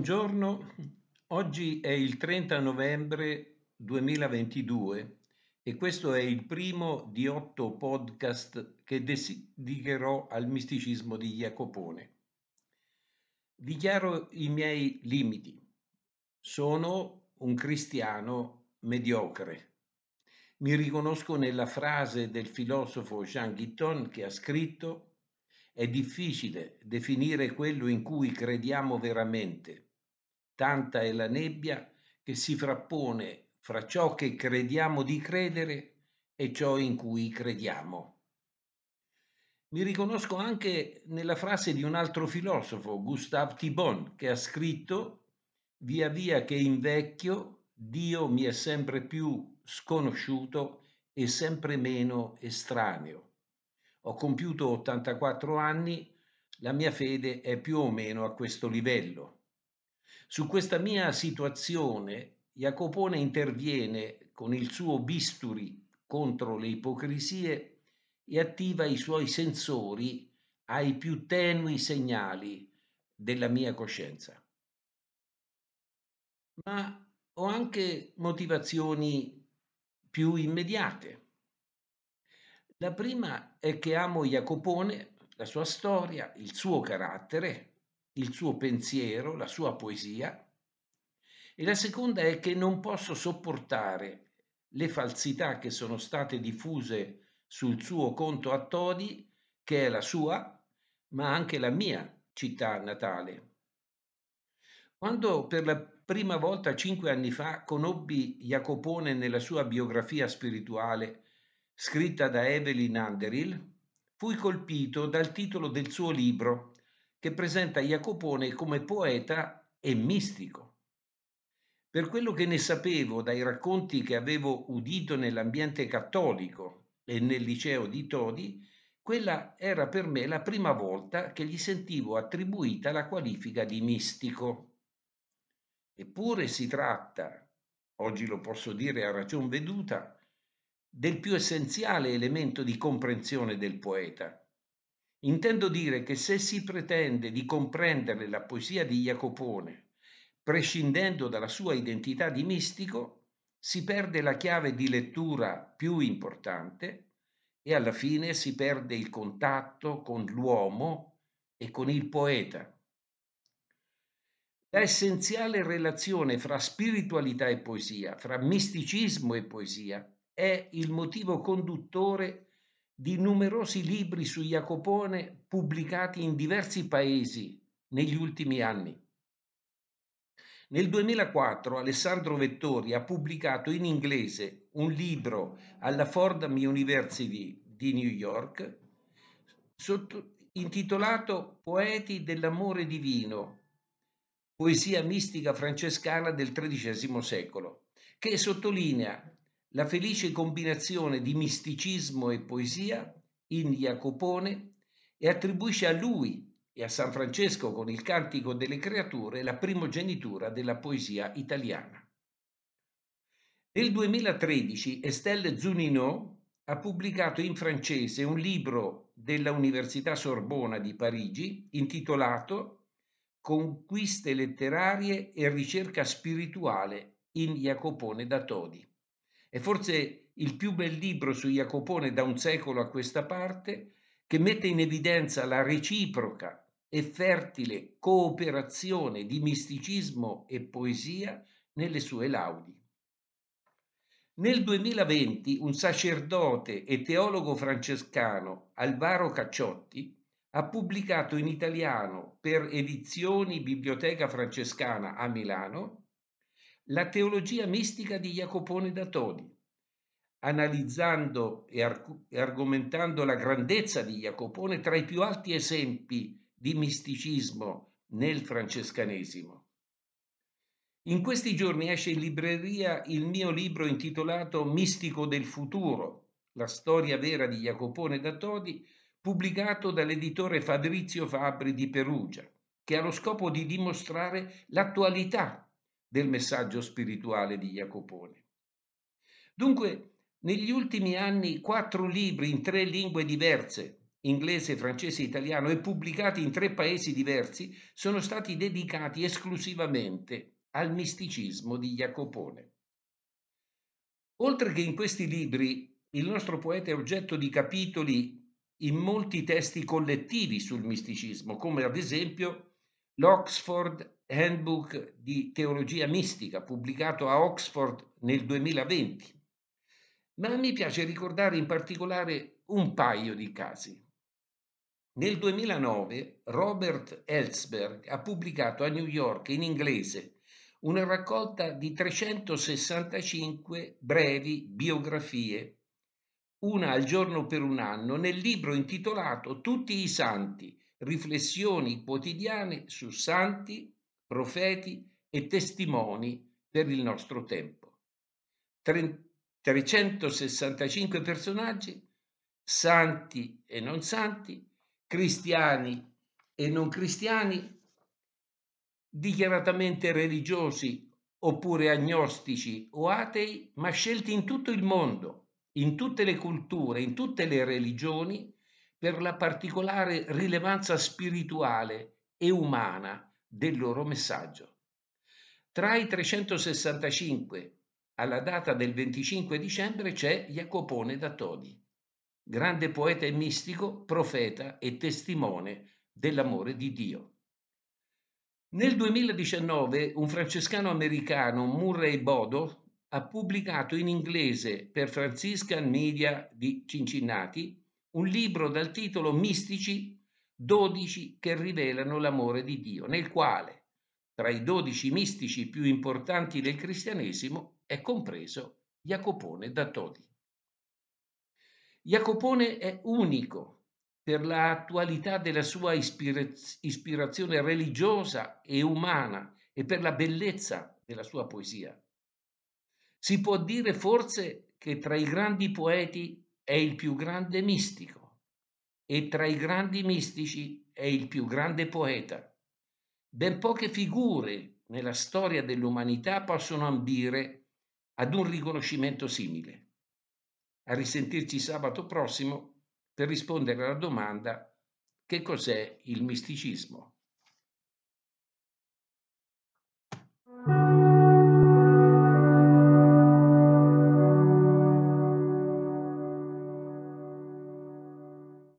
buongiorno. Oggi è il 30 novembre 2022 e questo è il primo di otto podcast che dedicherò al misticismo di Jacopone. Dichiaro i miei limiti. Sono un cristiano mediocre. Mi riconosco nella frase del filosofo Jean Guitton che ha scritto è difficile definire quello in cui crediamo veramente. Tanta è la nebbia che si frappone fra ciò che crediamo di credere e ciò in cui crediamo. Mi riconosco anche nella frase di un altro filosofo, Gustave Thibon, che ha scritto Via via che invecchio, Dio mi è sempre più sconosciuto e sempre meno estraneo. Ho compiuto 84 anni, la mia fede è più o meno a questo livello. Su questa mia situazione Jacopone interviene con il suo bisturi contro le ipocrisie e attiva i suoi sensori ai più tenui segnali della mia coscienza. Ma ho anche motivazioni più immediate. La prima è che amo Jacopone, la sua storia, il suo carattere, il suo pensiero, la sua poesia. E la seconda è che non posso sopportare le falsità che sono state diffuse sul suo conto a Todi, che è la sua, ma anche la mia città natale. Quando per la prima volta cinque anni fa conobbi Jacopone nella sua biografia spirituale scritta da Evelyn Underhill, fui colpito dal titolo del suo libro, che presenta Jacopone come poeta e mistico. Per quello che ne sapevo dai racconti che avevo udito nell'ambiente cattolico e nel liceo di Todi, quella era per me la prima volta che gli sentivo attribuita la qualifica di mistico. Eppure si tratta, oggi lo posso dire a ragion veduta, del più essenziale elemento di comprensione del poeta. Intendo dire che se si pretende di comprendere la poesia di Jacopone, prescindendo dalla sua identità di mistico, si perde la chiave di lettura più importante e alla fine si perde il contatto con l'uomo e con il poeta. La essenziale relazione fra spiritualità e poesia, fra misticismo e poesia, è il motivo conduttore di numerosi libri su Jacopone pubblicati in diversi paesi negli ultimi anni. Nel 2004 Alessandro Vettori ha pubblicato in inglese un libro alla Fordham University di New York sotto, intitolato Poeti dell'amore divino, poesia mistica francescana del XIII secolo, che sottolinea la felice combinazione di misticismo e poesia in Jacopone e attribuisce a lui e a San Francesco con il Cantico delle Creature la primogenitura della poesia italiana. Nel 2013 Estelle Zunino ha pubblicato in francese un libro della Università Sorbona di Parigi intitolato Conquiste letterarie e ricerca spirituale in Jacopone da Todi. È forse il più bel libro su Jacopone da un secolo a questa parte che mette in evidenza la reciproca e fertile cooperazione di misticismo e poesia nelle sue laudi. Nel 2020 un sacerdote e teologo francescano, Alvaro Cacciotti, ha pubblicato in italiano per edizioni Biblioteca Francescana a Milano la teologia mistica di Jacopone da Todi, analizzando e, arg- e argomentando la grandezza di Jacopone tra i più alti esempi di misticismo nel francescanesimo. In questi giorni esce in libreria il mio libro intitolato Mistico del futuro, la storia vera di Jacopone da Todi, pubblicato dall'editore Fabrizio Fabri di Perugia, che ha lo scopo di dimostrare l'attualità del messaggio spirituale di Jacopone. Dunque, negli ultimi anni quattro libri in tre lingue diverse inglese, francese e italiano e pubblicati in tre paesi diversi, sono stati dedicati esclusivamente al misticismo di Jacopone. Oltre che in questi libri, il nostro poeta è oggetto di capitoli in molti testi collettivi sul misticismo, come ad esempio l'Oxford Handbook di Teologia Mistica, pubblicato a Oxford nel 2020. Ma mi piace ricordare in particolare un paio di casi. Nel 2009 Robert Ellsberg ha pubblicato a New York in inglese una raccolta di 365 brevi biografie, una al giorno per un anno, nel libro intitolato Tutti i santi, riflessioni quotidiane su santi, profeti e testimoni per il nostro tempo. 365 personaggi, santi e non santi, cristiani e non cristiani, dichiaratamente religiosi oppure agnostici o atei, ma scelti in tutto il mondo, in tutte le culture, in tutte le religioni, per la particolare rilevanza spirituale e umana del loro messaggio. Tra i 365 alla data del 25 dicembre c'è Jacopone da Todi grande poeta e mistico, profeta e testimone dell'amore di Dio. Nel 2019 un francescano americano, Murray Bodo, ha pubblicato in inglese per Franciscan Media di Cincinnati un libro dal titolo Mistici 12 che rivelano l'amore di Dio, nel quale, tra i 12 mistici più importanti del cristianesimo, è compreso Jacopone da Todi. Jacopone è unico per l'attualità della sua ispirazione religiosa e umana e per la bellezza della sua poesia. Si può dire forse che tra i grandi poeti è il più grande mistico e tra i grandi mistici è il più grande poeta. Ben poche figure nella storia dell'umanità possono ambire ad un riconoscimento simile. A risentirci sabato prossimo per rispondere alla domanda che cos'è il misticismo.